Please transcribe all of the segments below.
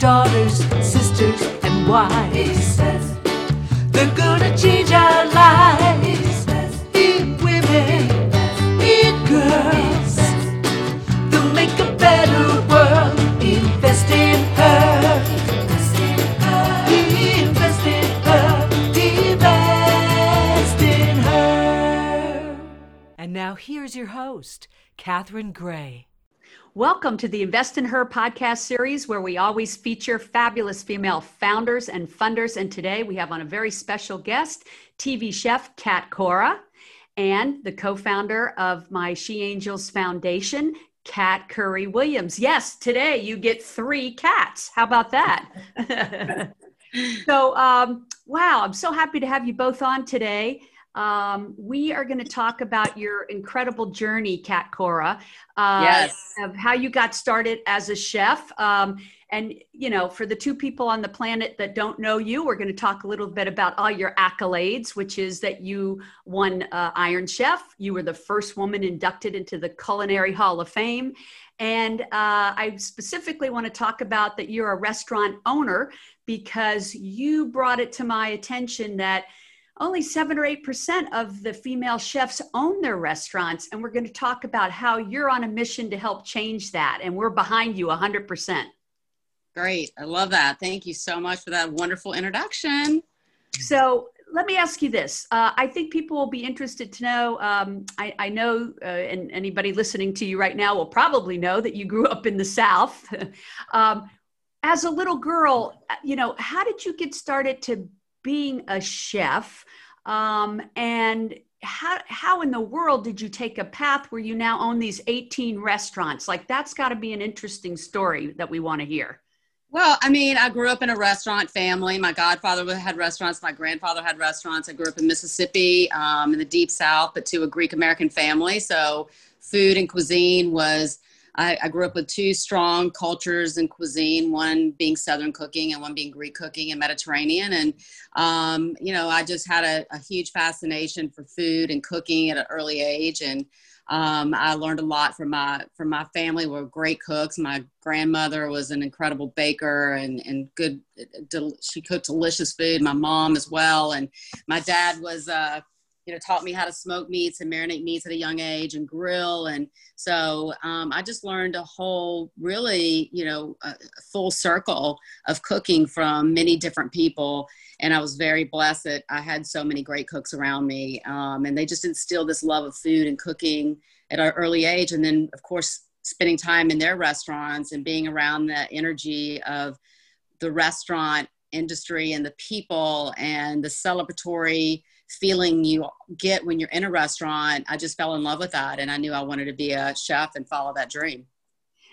daughters, sisters, and wives. They're gonna change our lives. In women, in girls. They'll make a better world. Invest in her. Invest in her. Invest in her. Invest in her. And now here's your host, Catherine Gray. Welcome to the Invest in Her podcast series, where we always feature fabulous female founders and funders. And today we have on a very special guest, TV chef Cat Cora, and the co founder of my She Angels Foundation, Kat Curry Williams. Yes, today you get three cats. How about that? so, um, wow, I'm so happy to have you both on today. Um, we are going to talk about your incredible journey, Cat Cora, uh, Yes. of how you got started as a chef. Um, and, you know, for the two people on the planet that don't know you, we're going to talk a little bit about all your accolades, which is that you won uh, Iron Chef. You were the first woman inducted into the Culinary Hall of Fame. And uh, I specifically want to talk about that you're a restaurant owner because you brought it to my attention that only seven or eight percent of the female chefs own their restaurants and we're going to talk about how you're on a mission to help change that and we're behind you 100% Great. I love that. Thank you so much for that wonderful introduction. so let me ask you this uh, i think people will be interested to know um, I, I know uh, and anybody listening to you right now will probably know that you grew up in the south um, as a little girl you know how did you get started to being a chef um, and how, how in the world did you take a path where you now own these 18 restaurants like that's got to be an interesting story that we want to hear Well, I mean, I grew up in a restaurant family. My godfather had restaurants. My grandfather had restaurants. I grew up in Mississippi, um, in the deep South, but to a Greek American family. So food and cuisine was. I, I grew up with two strong cultures and cuisine, one being Southern cooking and one being Greek cooking and Mediterranean. And, um, you know, I just had a, a huge fascination for food and cooking at an early age. And um, I learned a lot from my from my family. Were great cooks. My grandmother was an incredible baker and and good. Del- she cooked delicious food. My mom as well, and my dad was. Uh, you know, taught me how to smoke meats and marinate meats at a young age and grill. And so um, I just learned a whole, really, you know, full circle of cooking from many different people. And I was very blessed that I had so many great cooks around me. Um, and they just instilled this love of food and cooking at an early age. And then, of course, spending time in their restaurants and being around the energy of the restaurant industry and the people and the celebratory feeling you get when you're in a restaurant. I just fell in love with that. And I knew I wanted to be a chef and follow that dream.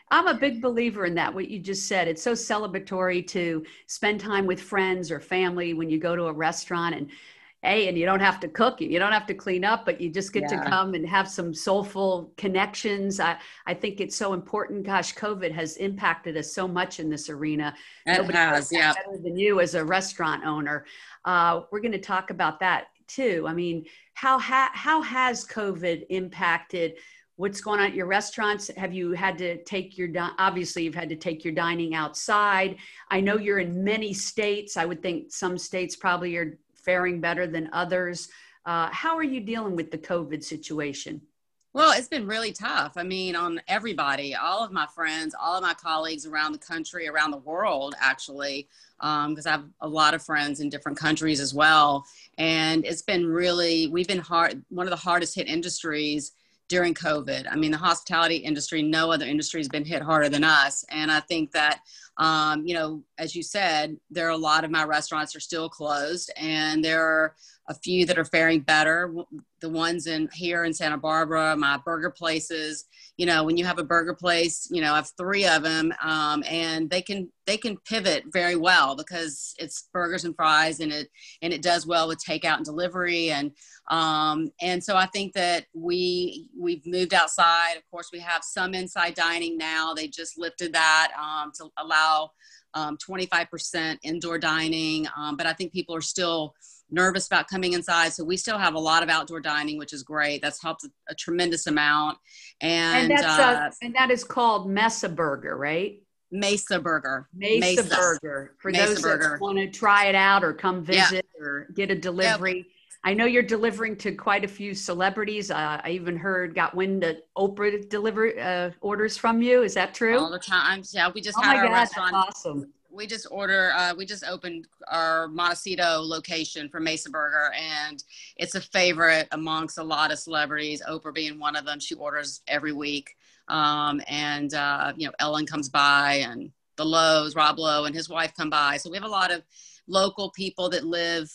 I'm a big believer in that, what you just said. It's so celebratory to spend time with friends or family when you go to a restaurant and hey, and you don't have to cook, you don't have to clean up, but you just get to come and have some soulful connections. I, I think it's so important. Gosh, COVID has impacted us so much in this arena. It Nobody has, yeah. better than you as a restaurant owner. Uh, we're going to talk about that too. I mean, how ha- how has COVID impacted what's going on at your restaurants? Have you had to take your di- obviously you've had to take your dining outside? I know you're in many states. I would think some states probably are faring better than others. Uh, how are you dealing with the COVID situation? Well, it's been really tough. I mean, on everybody, all of my friends, all of my colleagues around the country, around the world, actually, because I have a lot of friends in different countries as well. And it's been really, we've been hard, one of the hardest hit industries during COVID. I mean, the hospitality industry, no other industry has been hit harder than us. And I think that, um, you know, as you said, there are a lot of my restaurants are still closed, and there are a few that are faring better. The ones in here in Santa Barbara, my burger places. You know, when you have a burger place, you know, I have three of them, um, and they can they can pivot very well because it's burgers and fries, and it and it does well with takeout and delivery, and um, and so I think that we we've moved outside. Of course, we have some inside dining now. They just lifted that um, to allow um, 25% indoor dining, um, but I think people are still nervous about coming inside. So we still have a lot of outdoor dining, which is great. That's helped a, a tremendous amount. And, And, that's uh, uh, and that is called Mesa Burger, right? Mesa Burger. Mesa, Mesa. Burger. For Mesa those that want to try it out or come visit yeah. or get a delivery. Yep. I know you're delivering to quite a few celebrities. Uh, I even heard, got wind that Oprah deliver uh, orders from you. Is that true? All the time. Yeah, we just oh had our God, restaurant. awesome. We just order. Uh, we just opened our Montecito location for Mesa Burger, and it's a favorite amongst a lot of celebrities. Oprah being one of them. She orders every week, um, and uh, you know Ellen comes by, and the Lowe's, Rob Lowe, and his wife come by. So we have a lot of local people that live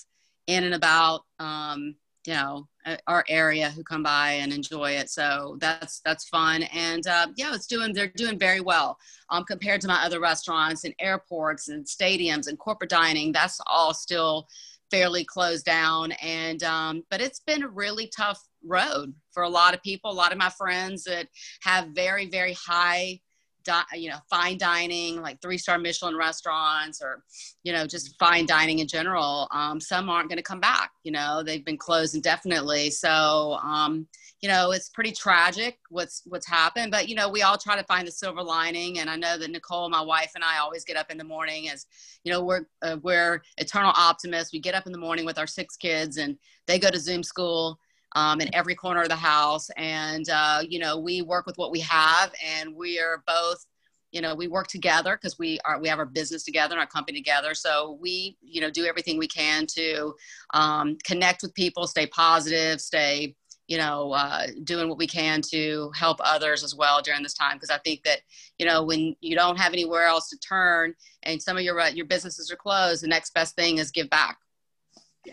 in and about um, you know our area who come by and enjoy it. So that's that's fun. And uh, yeah it's doing they're doing very well um, compared to my other restaurants and airports and stadiums and corporate dining. That's all still fairly closed down. And um, but it's been a really tough road for a lot of people. A lot of my friends that have very very high di- you know fine dining like three star michelin restaurants or you know just fine dining in general um, some aren't going to come back you know they've been closed indefinitely. So um, you know it's pretty tragic what's what's happened but you know we all try to find the silver lining and i know that nicole my wife and i always get up in the morning as you know we're uh, we're eternal optimists. We get up in the morning with our six kids and they go to zoom school um, in every corner of the house. And, uh, you know, we work with what we have and we are both, you know, we work together because we are, we have our business together and our company together. So we, you know, do everything we can to um, connect with people, stay positive, stay, you know, uh, doing what we can to help others as well during this time. Because I think that, you know, when you don't have anywhere else to turn and some of your, uh, your businesses are closed, the next best thing is give back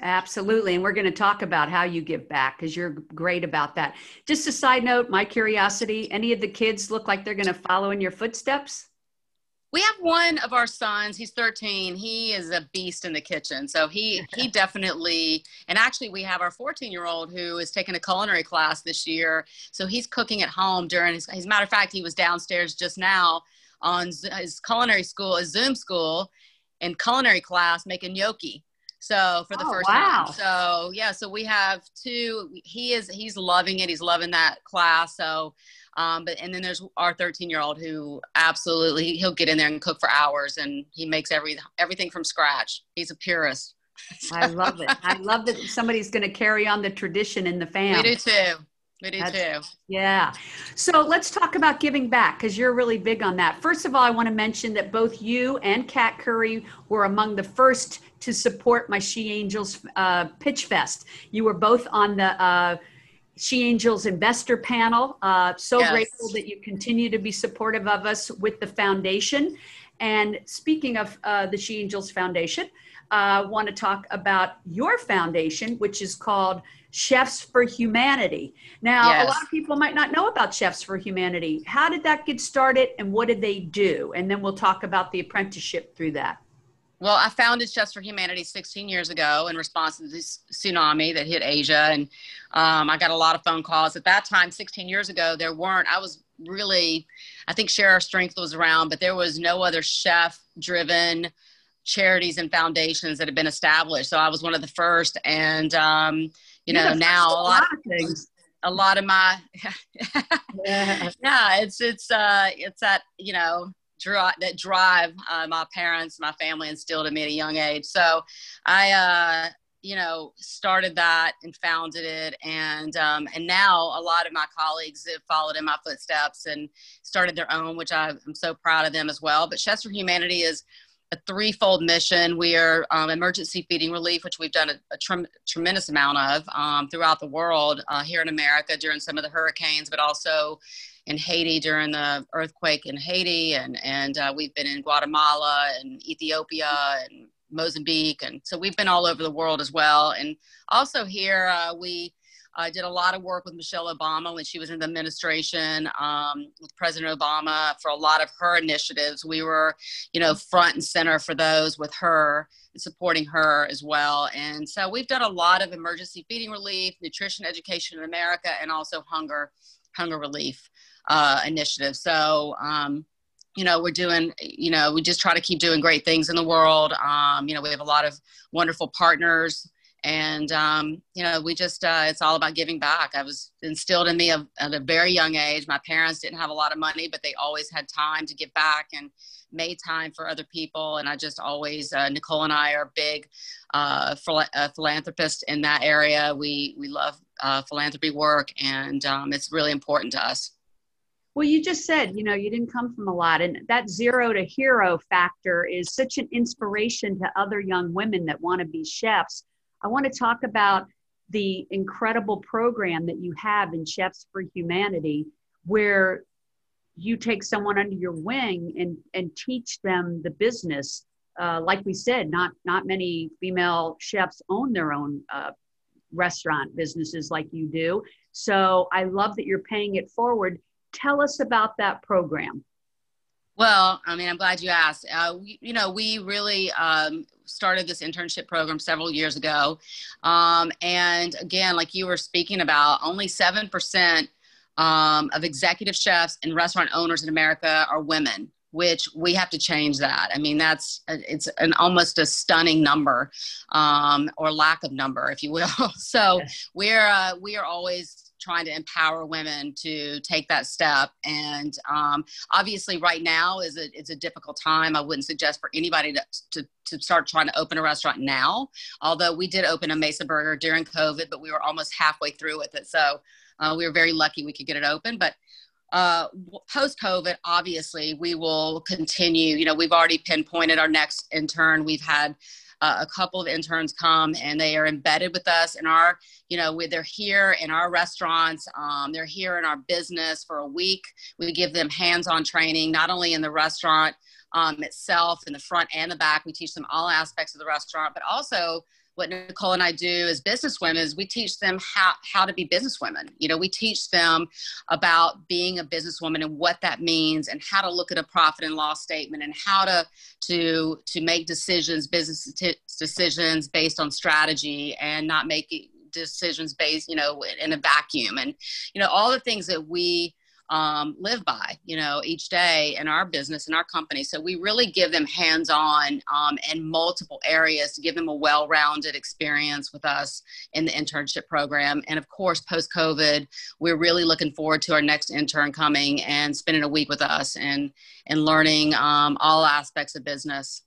Absolutely. And we're going to talk about how you give back because you're great about that. Just a side note, my curiosity any of the kids look like they're going to follow in your footsteps? We have one of our sons, he's 13. He is a beast in the kitchen. So he he definitely and actually we have our 14-year-old who is taking a culinary class this year. So he's cooking at home during his as a matter of fact, he was downstairs just now on his culinary school, his Zoom school and culinary class making gnocchi so for the oh, first wow. time. So yeah, so we have two. He is he's loving it. He's loving that class. So um, but and then there's our 13 year old who absolutely he'll get in there and cook for hours and he makes every everything from scratch. He's a purist. I love it. I love that somebody's going to carry on the tradition in the family. We do too. We do too. Yeah. So let's talk about giving back because you're really big on that. First of all, I want to mention that both you and Kat Curry were among the first to support my She Angels uh, Pitch Fest. You were both on the uh, She Angels investor panel. Uh, so yes. grateful that you continue to be supportive of us with the foundation. And speaking of uh, the She Angels Foundation, I uh, want to talk about your foundation, which is called Chefs for Humanity. Now, yes. a lot of people might not know about Chefs for Humanity. How did that get started and what did they do? And then we'll talk about the apprenticeship through that. Well, I founded Chefs for Humanity 16 years ago in response to this tsunami that hit Asia. And um, I got a lot of phone calls. At that time, 16 years ago, there weren't, I was really, I think Share Our Strength was around, but there was no other chef driven charities and foundations that had been established. So I was one of the first. And, um, you know, now a lot of things. A lot of my, yeah. yeah, it's it's uh it's that you know that drive uh, my parents, my family instilled in me at a young age. So I, uh, you know, started that and founded it, and um, and now a lot of my colleagues have followed in my footsteps and started their own, which I'm so proud of them as well. But Chefs for Humanity is a threefold mission. We are um, emergency feeding relief, which we've done a, a trem- tremendous amount of um, throughout the world, uh, here in America during some of the hurricanes, but also in Haiti during the earthquake in Haiti, and and uh, we've been in Guatemala and Ethiopia and Mozambique, and so we've been all over the world as well. And also here, uh, we uh, did a lot of work with Michelle Obama when she was in the administration um, with President Obama for a lot of her initiatives. We were, you know, front and center for those with her and supporting her as well. And so we've done a lot of emergency feeding relief, nutrition education in America, and also hunger hunger relief uh, initiative. So, um, you know, we're doing, you know, we just try to keep doing great things in the world. Um, you know, we have a lot of wonderful partners and um, you know we just uh, it's all about giving back. I was instilled in me at a very young age. My parents didn't have a lot of money but they always had time to give back and made time for other people. And i just always uh, nicole and i are big uh, uh philanthropists in that area. We we love uh, philanthropy work and um, it's really important to us. Well, you just said, you know, you didn't come from a lot. And that zero to hero factor is such an inspiration to other young women that want to be chefs. I want to talk about the incredible program that you have in Chefs for Humanity, where you take someone under your wing and, and teach them the business. Uh, like we said, not not many female chefs own their own uh, restaurant businesses like you do. So I love that you're paying it forward. Tell us about that program. Well, I mean, I'm glad you asked. Uh, we, you know, we really um, started this internship program several years ago. Um, and again, like you were speaking about, only 7% um, of executive chefs and restaurant owners in America are women which we have to change that. I mean, that's it's an almost a stunning number, um, or lack of number, if you will. so we're uh, we are always trying to empower women to take that step. And um, obviously, right now is a it's a difficult time. I wouldn't suggest for anybody to, to to start trying to open a restaurant now. Although we did open a Mesa Burger during COVID, but we were almost halfway through with it, so uh, we were very lucky we could get it open. But uh, post COVID, obviously, we will continue. You know, we've already pinpointed our next intern. We've had uh, a couple of interns come and they are embedded with us in our, you know, they're here in our restaurants. Um, they're here in our business for a week. We give them hands-on training, not only in the restaurant um, itself, in the front and the back. We teach them all aspects of the restaurant, but also what Nicole and I do as businesswomen is we teach them how, how to be businesswomen. You know, we teach them about being a businesswoman and what that means and how to look at a profit and loss statement and how to to to make decisions, business t- decisions based on strategy and not making decisions based, you know, in a vacuum. And, you know, all the things that we um, live by, you know, each day in our business in our company. So we really give them hands-on um, in multiple areas to give them a well-rounded experience with us in the internship program. And of course, post-COVID, we're really looking forward to our next intern coming and spending a week with us and and learning um, all aspects of business.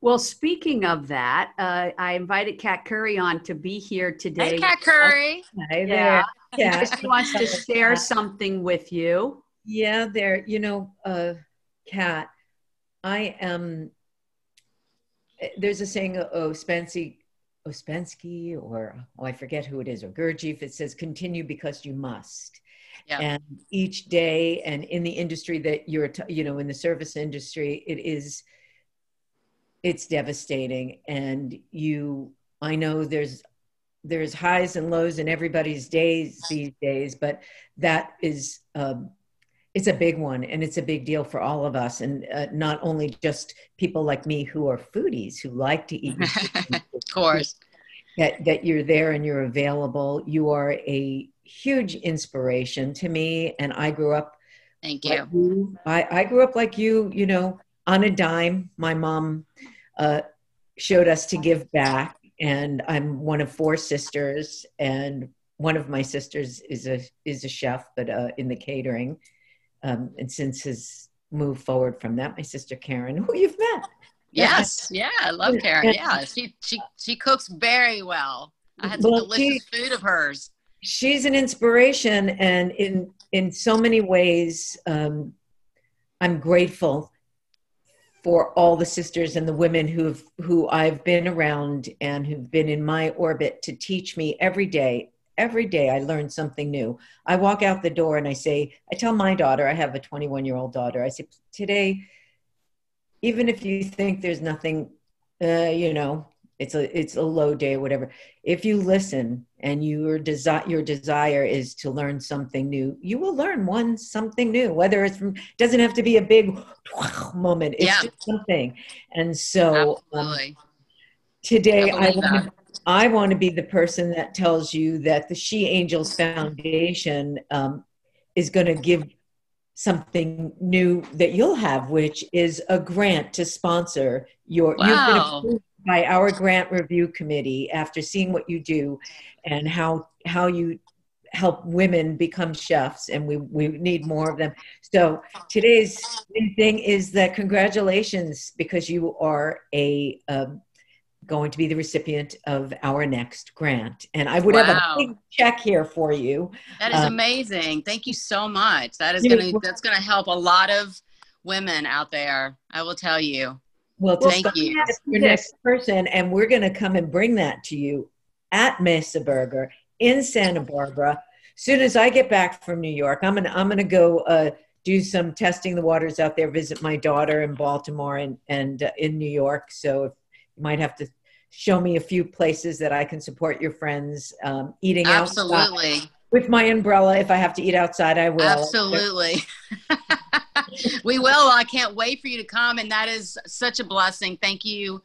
Well, speaking of that, uh, I invited Kat Curry on to be here today. Hey, Kat Curry. Hi there. Yeah. Yeah, she wants to share something with you. Yeah, there. You know, uh, Kat, I am. There's a saying, "Oh, Spensky, Ouspensky, or oh, I forget who it is, or Gurdjieff. It says, "Continue because you must." Yeah. And each day, and in the industry that you're, t- you know, in the service industry, it is it's devastating and you i know there's there's highs and lows in everybody's days these days but that is um, it's a big one and it's a big deal for all of us. And uh, not only just people like me who are foodies who like to eat of course. that that you're there and you're available. You are a huge inspiration to me and i grew up thank you, like you. I, I grew up like you you know on a dime. My mom uh, showed us to give back, and I'm one of four sisters, and one of my sisters is a is a chef, but uh, in the catering. Um, and since his move forward from that, my sister Karen, who you've met. Yes, yeah, I love Karen. Yeah, she she she cooks very well. I had some well, delicious she, food of hers. She's an inspiration, and in in so many ways, um, I'm grateful for all the sisters and the women who've who I've been around and who've been in my orbit to teach me every day. Every day I learn something new. I walk out the door and I say, I tell my daughter, I have a 21 year old daughter, I say, today, even if you think there's nothing, uh, you know, it's a it's a low day or whatever if you listen and your desire your desire is to learn something new you will learn one something new whether it's from doesn't have to be a big moment it's yeah. just something and so um, today i, I want to I want to be the person that tells you that the She Angels Foundation um, is going to give something new that you'll have, which is a grant to sponsor your. Wow by our grant review committee after seeing what you do and how how you help women become chefs and we, we need more of them. So today's thing is that congratulations because you are a um, going to be the recipient of our next grant. And i would wow. have a big check here for you. That is um, amazing. Thank you so much. That is gonna that's gonna help a lot of women out there i will tell you well thank you your next person and we're going to come and bring that to you at mesa burger in Santa Barbara. Soon as I get back from New York, I'm gonna I'm gonna go uh, do some testing the waters out there. Visit my daughter in Baltimore and and uh, in New York. So you might have to show me a few places that I can support your friends um, eating out absolutely outside. with my umbrella. If I have to eat outside, I will. Absolutely. we will. I can't wait for you to come, and that is such a blessing. Thank you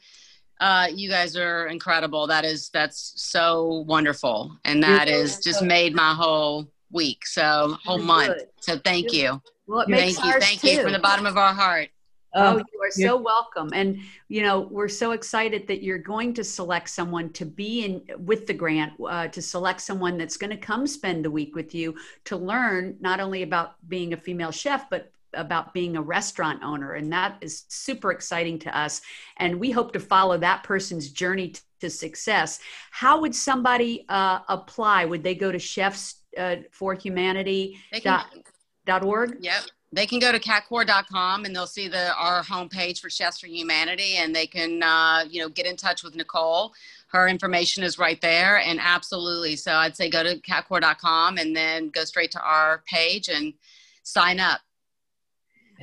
uh, you guys are incredible. That is that's so wonderful, and that is just made my whole week, so whole month. So thank you. Well, thank you, thank too. you from the bottom of our heart. Oh, you are so welcome. And you know, we're so excited that you're going to select someone to be in with the grant, uh, to select someone that's going to come spend the week with you to learn not only about being a female chef, but about being a restaurant owner and that is super exciting to us and we hope to follow that person's journey t- to success. How would somebody uh, apply? Would they go to chefs uh, for humanity dot, dot org? Yep. They can go to catcora.com and they'll see the our homepage for chefs for humanity and they can uh, you know get in touch with nicole. Her information is right there and absolutely. So i'd say go to catcora.com and then go straight to our page and sign up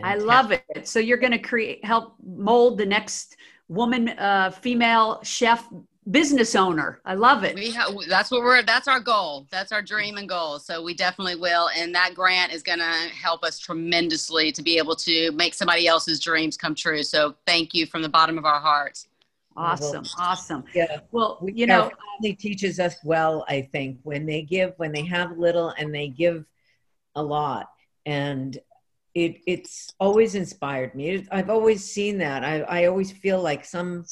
I love it. So you're going to create, help mold the next woman, uh, female chef business owner. I love it. We ha- that's what we're. That's our goal. That's our dream and goal. So we definitely will, and that grant is going to help us tremendously to be able to make somebody else's dreams come true. So thank you from the bottom of our hearts. Awesome, awesome. Yeah. Well, you know, family teaches us well. I think when they give, when they have little, and they give a lot, and it it's always inspired me. I've always seen that. I, I always feel like some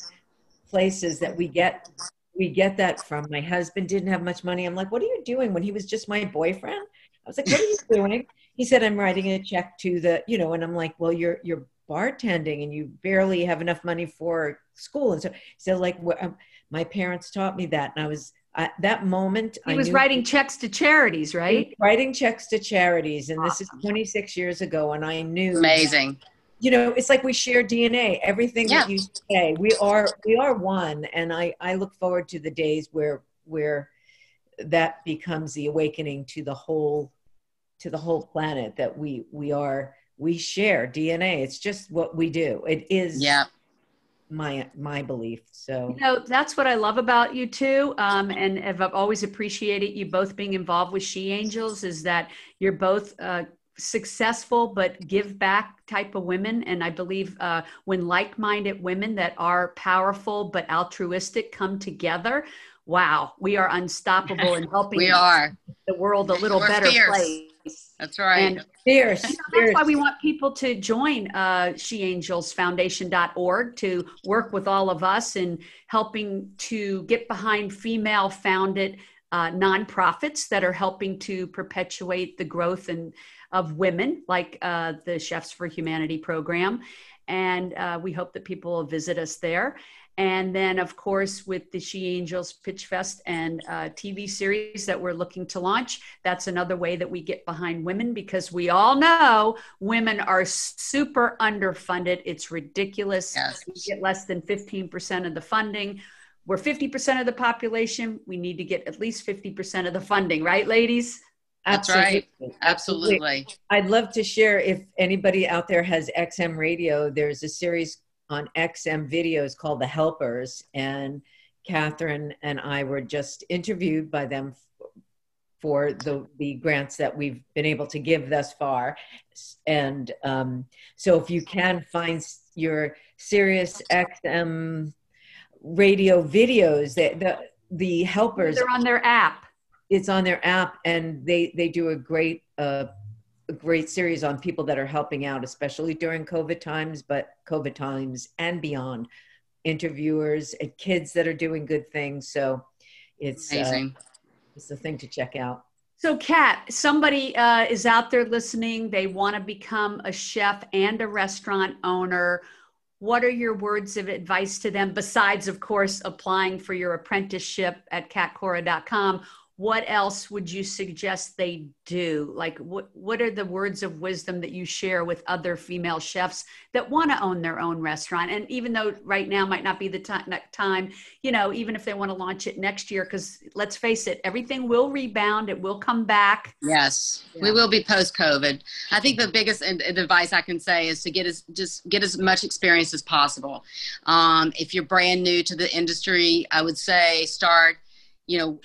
places that we get we get that from. My husband didn't have much money. I'm like, what are you doing when he was just my boyfriend? I was like, what are you doing? He said, I'm writing a check to the, you know, and I'm like, well, you're you're bartending and you barely have enough money for school. And so, so like, um, my parents taught me that, and I was at that moment he was writing checks to charities right? writing checks to charities and awesome. this is 26 years ago and i knew amazing. You know it's like we share dna everything yeah. that you say. We are we are one and i i look forward to the days where where that becomes the awakening to the whole to the whole planet that we we are we share dna it's just what we do. It is yeah my my belief so. You know that's what i love about you too um, and i've always appreciated you both being involved with she angels is that you're both uh, successful but give back type of women and i believe uh, when like-minded women that are powerful but altruistic come together wow we are unstoppable in helping we are. the world a little We're better fierce. place that's right. And fierce. that's fierce. why we want people to join uh, SheAngelsFoundation.org to work with all of us in helping to get behind female founded uh, nonprofits that are helping to perpetuate the growth and of women, like uh, the Chefs for Humanity program. And uh, we hope that people will visit us there. And then, of course, with the She Angels Pitch Fest and uh, TV series that we're looking to launch, that's another way that we get behind women because we all know women are super underfunded. It's ridiculous. Yes. We get less than 15% of the funding. We're 50% of the population. We need to get at least 50% of the funding, right, ladies? That's Absolutely. right. Absolutely. I'd love to share if anybody out there has XM radio, there's a series on XM videos called The Helpers, and Catherine and I were just interviewed by them for the the grants that we've been able to give thus far, and um, so if you can find your Sirius XM radio videos, that the the helpers they're on their app. It's on their app, and they they do a great uh, a great series on people that are helping out, especially during COVID times, but COVID times and beyond. interviewers and kids that are doing good things. So it's uh, Amazing. it's the thing to check out. So, Kat, somebody uh, is out there listening. They want to become a chef and a restaurant owner. What are your words of advice to them besides, of course, applying for your apprenticeship at catcora.com? What else would you suggest they do? Like what what are the words of wisdom that you share with other female chefs that want to own their own restaurant? And even though right now might not be the time you know even if they want to launch it next year because let's face it everything will rebound it will come back. Yes yeah. we will be post covid i think the biggest advice i can say is to get as just get as much experience as possible. Um, if you're brand new to the industry i would say start you know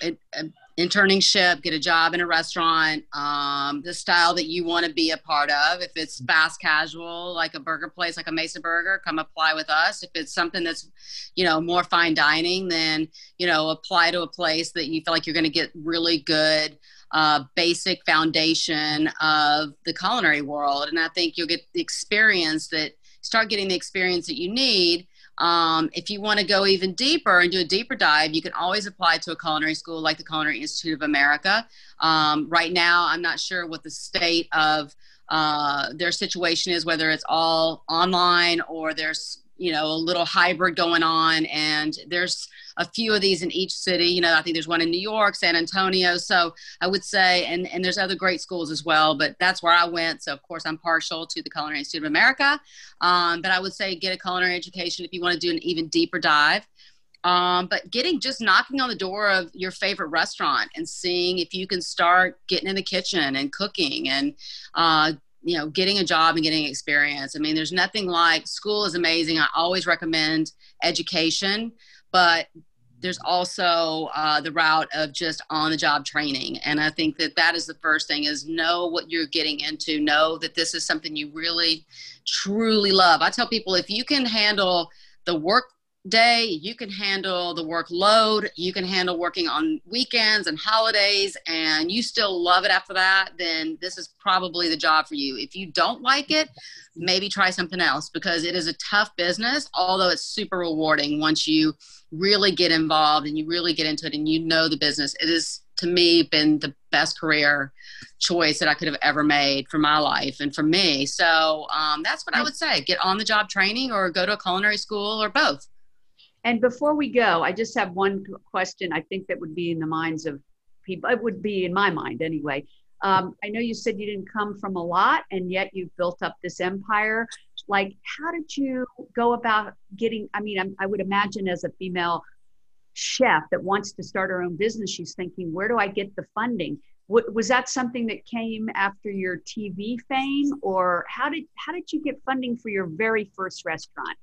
internship, get a job in a restaurant, um, the style that you want to be a part of. If it's fast casual, like a burger place, like a Mesa Burger, come apply with us. If it's something that's, you know, more fine dining, then, you know, apply to a place that you feel like you're going to get really good uh, basic foundation of the culinary world. And I think you'll get the experience that, start getting the experience that you need um, if you want to go even deeper and do a deeper dive, you can always apply to a culinary school like the Culinary Institute of America. Um, right now, I'm not sure what the state of uh, their situation is, whether it's all online or there's you know a little hybrid going on and there's a few of these in each city. You know i think there's one in new york san antonio. So i would say and and there's other great schools as well but that's where i went. So of course i'm partial to the culinary institute of america. Um, but i would say get a culinary education if you want to do an even deeper dive. Um, but getting just knocking on the door of your favorite restaurant and seeing if you can start getting in the kitchen and cooking and uh, you know getting a job and getting experience. I mean there's nothing like school is amazing. I always recommend education but there's also uh, the route of just on the job training. And i think that that is the first thing is know what you're getting into. Know that this is something you really truly love. I tell people if you can handle the work day you can handle the workload you can handle working on weekends and holidays and you still love it after that then this is probably the job for you. If you don't like it maybe try something else because it is a tough business although it's super rewarding once you really get involved and you really get into it and you know the business it has to me been the best career choice that i could have ever made for my life and for me so um, that's what i would say get on the job training or go to a culinary school or both and before we go, I just have one question I think that would be in the minds of people. It would be in my mind anyway. Um, I know you said you didn't come from a lot and yet you've built up this empire. Like, how did you go about getting? I mean, I'm, I would imagine as a female chef that wants to start her own business, she's thinking, where do I get the funding? was that something that came after your TV fame, or how did how did you get funding for your very first restaurant?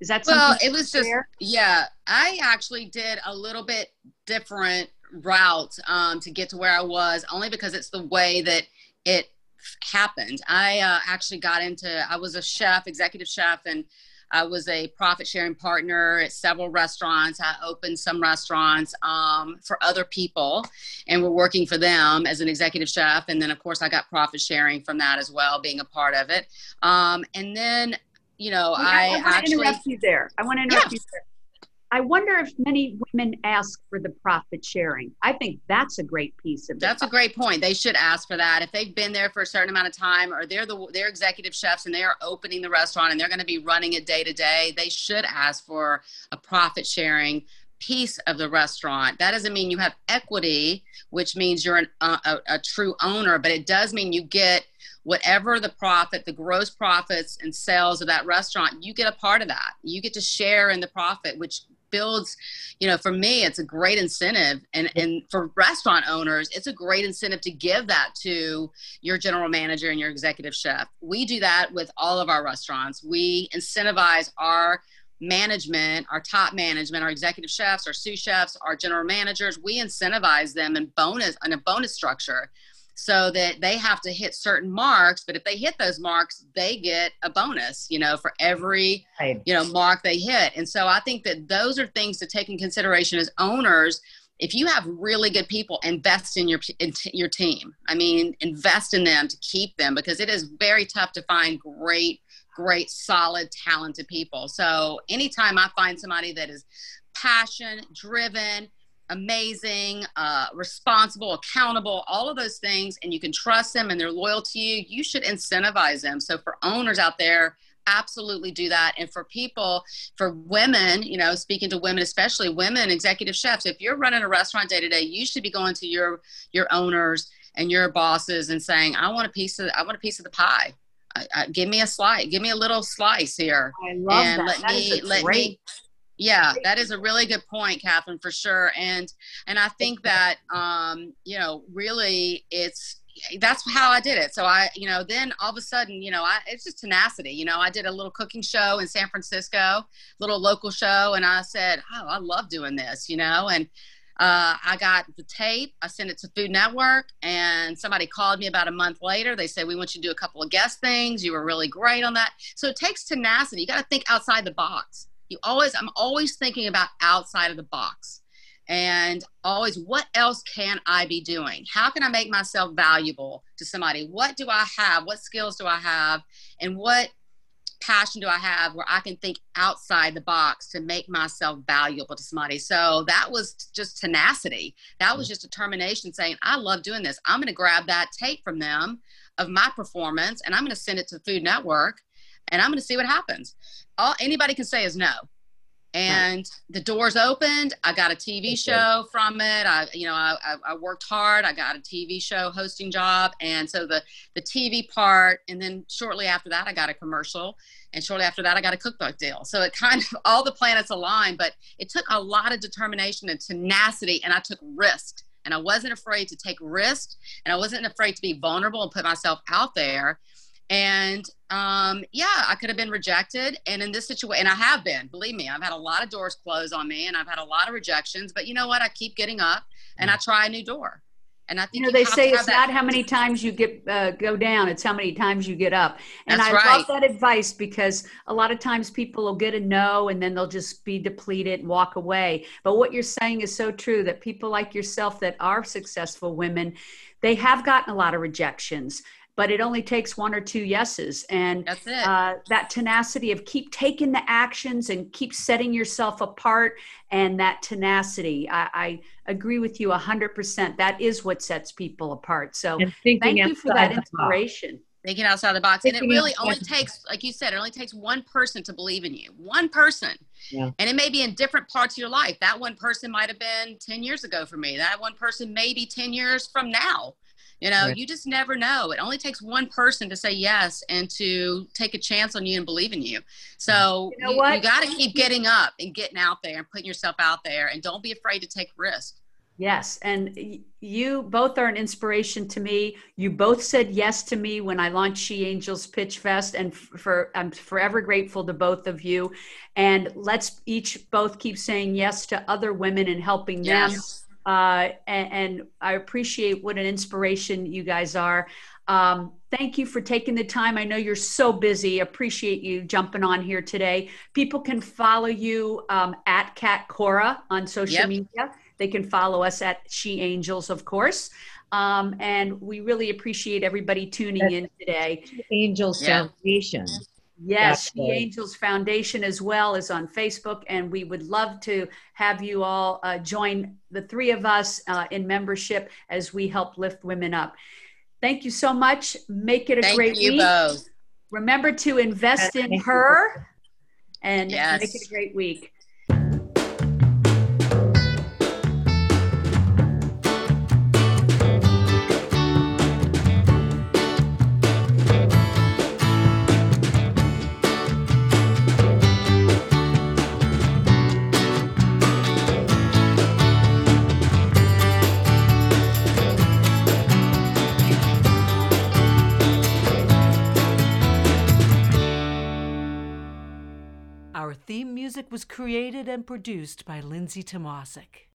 Is that well? It was just yeah. I actually did a little bit different route um, to get to where I was, only because it's the way that it happened. I uh, actually got into. I was a chef, executive chef, and I was a profit sharing partner at several restaurants. I opened some restaurants um, for other people and we're working for them as an executive chef. And then, of course, I got profit sharing from that as well, being a part of it. Um, and then you know, I, I, I want to interrupt you there. I want to interrupt yeah. you there. I wonder if many women ask for the profit sharing. I think that's a great piece of it. That's a great point. They should ask for that. If they've been there for a certain amount of time or they're the they're executive chefs and they are opening the restaurant and they're going to be running it day to day, they should ask for a profit sharing piece of the restaurant. That doesn't mean you have equity, which means you're an, uh, a, a true owner, but it does mean you get whatever the profit, the gross profits and sales of that restaurant, you get a part of that. You get to share in the profit, which builds, you know, for me, it's a great incentive. And, and for restaurant owners, it's a great incentive to give that to your general manager and your executive chef. We do that with all of our restaurants. We incentivize our management, our top management, our executive chefs, our sous chefs, our general managers, we incentivize them in bonus in a bonus structure so that they have to hit certain marks but if they hit those marks they get a bonus you know for every you know mark they hit. And so i think that those are things to take in consideration as owners. If you have really good people invest in your in t- your team. I mean invest in them to keep them because it is very tough to find great great, solid, talented people. So anytime I find somebody that is passion driven, amazing, uh, responsible, accountable, all of those things, and you can trust them and they're loyal to you, you should incentivize them. So for owners out there, absolutely do that. And for people, for women, you know, speaking to women, especially women executive chefs, if you're running a restaurant day to day, you should be going to your your owners and your bosses and saying, "I want a piece of I want a piece of the pie. I, I, give me a slice. Give me a little slice here, I love and that. let That me is a let great- me." Yeah, that is a really good point, Catherine, for sure. And and I think that um, you know, really, it's that's how I did it. So I, you know, then all of a sudden, you know, I it's just tenacity. You know, I did a little cooking show in San Francisco, little local show, and I said, oh, I love doing this, you know, and uh, I got the tape. I sent it to Food Network, and somebody called me about a month later. They said, "We want you to do a couple of guest things. You were really great on that." So it takes tenacity. You got to think outside the box. You always, I'm always thinking about outside of the box, and always, what else can I be doing? How can I make myself valuable to somebody? What do I have? What skills do I have? And what passion do I have where I can think outside the box to make myself valuable to somebody? So that was just tenacity. That was just determination saying, I love doing this. I'm going to grab that tape from them of my performance and I'm going to send it to Food Network and I'm going to see what happens. All anybody can say is no. And the doors opened. I got a TV show from it. I, you know, I, I, worked hard. I got a TV show hosting job, and so the the TV part, and then shortly after that, I got a commercial, and shortly after that, I got a cookbook deal. So it kind of all the planets aligned, but it took a lot of determination and tenacity, and I took risk, and I wasn't afraid to take risk, and I wasn't afraid to be vulnerable and put myself out there. And um, yeah, I could have been rejected. And in this situation, and I have been, believe me, I've had a lot of doors close on me and I've had a lot of rejections. But you know what? I keep getting up and I try a new door. And I You think know, they say it's not how many times you get uh, go down; it's how many times you get up. And That's I right. love that advice because a lot of times people will get a no, and then they'll just be depleted and walk away. But what you're saying is so true that people like yourself that are successful women, they have gotten a lot of rejections, but it only takes one or two yeses, and That's it. uh, that tenacity of keep taking the actions and keep setting yourself apart and that tenacity I, I agree with you 100% that is what sets people apart so thank you for that outside the box. inspiration thinking outside the box. And it really only takes, like you said, it only takes one person to believe in you. One person. Yeah. And it may be in different parts of your life. That one person might have been 10 years ago for me. That one person may be 10 years from now. You know, Right. you just never know. It only takes one person to say yes and to take a chance on you and believe in you. So mm. You know what? got to keep getting up and getting out there and putting yourself out there. And don't be afraid to take risks. yes and you both are an inspiration to me you both said yes to me when i launched she angels pitch fest and for i'm forever grateful to both of you and let's each both keep saying yes to other women and helping them Yes. Uh, and, and I appreciate what an inspiration you guys are. Um, thank you for taking the time. I know you're so busy. Appreciate you jumping on here today. People can follow you um, at Cat Cora on social Yep. media. They can follow us at She Angels, of course. Um, and we really appreciate everybody tuning in today. Angels Yeah. Foundation. Yes, the Angels Foundation as well is on Facebook, and we would love to have you all uh, join the three of us uh, in membership as we help lift women up. Thank you so much. Make it a Thank great you week. both. Remember to invest in her and Yes. make it a great week. Was created and produced by Lindsay Tomasic.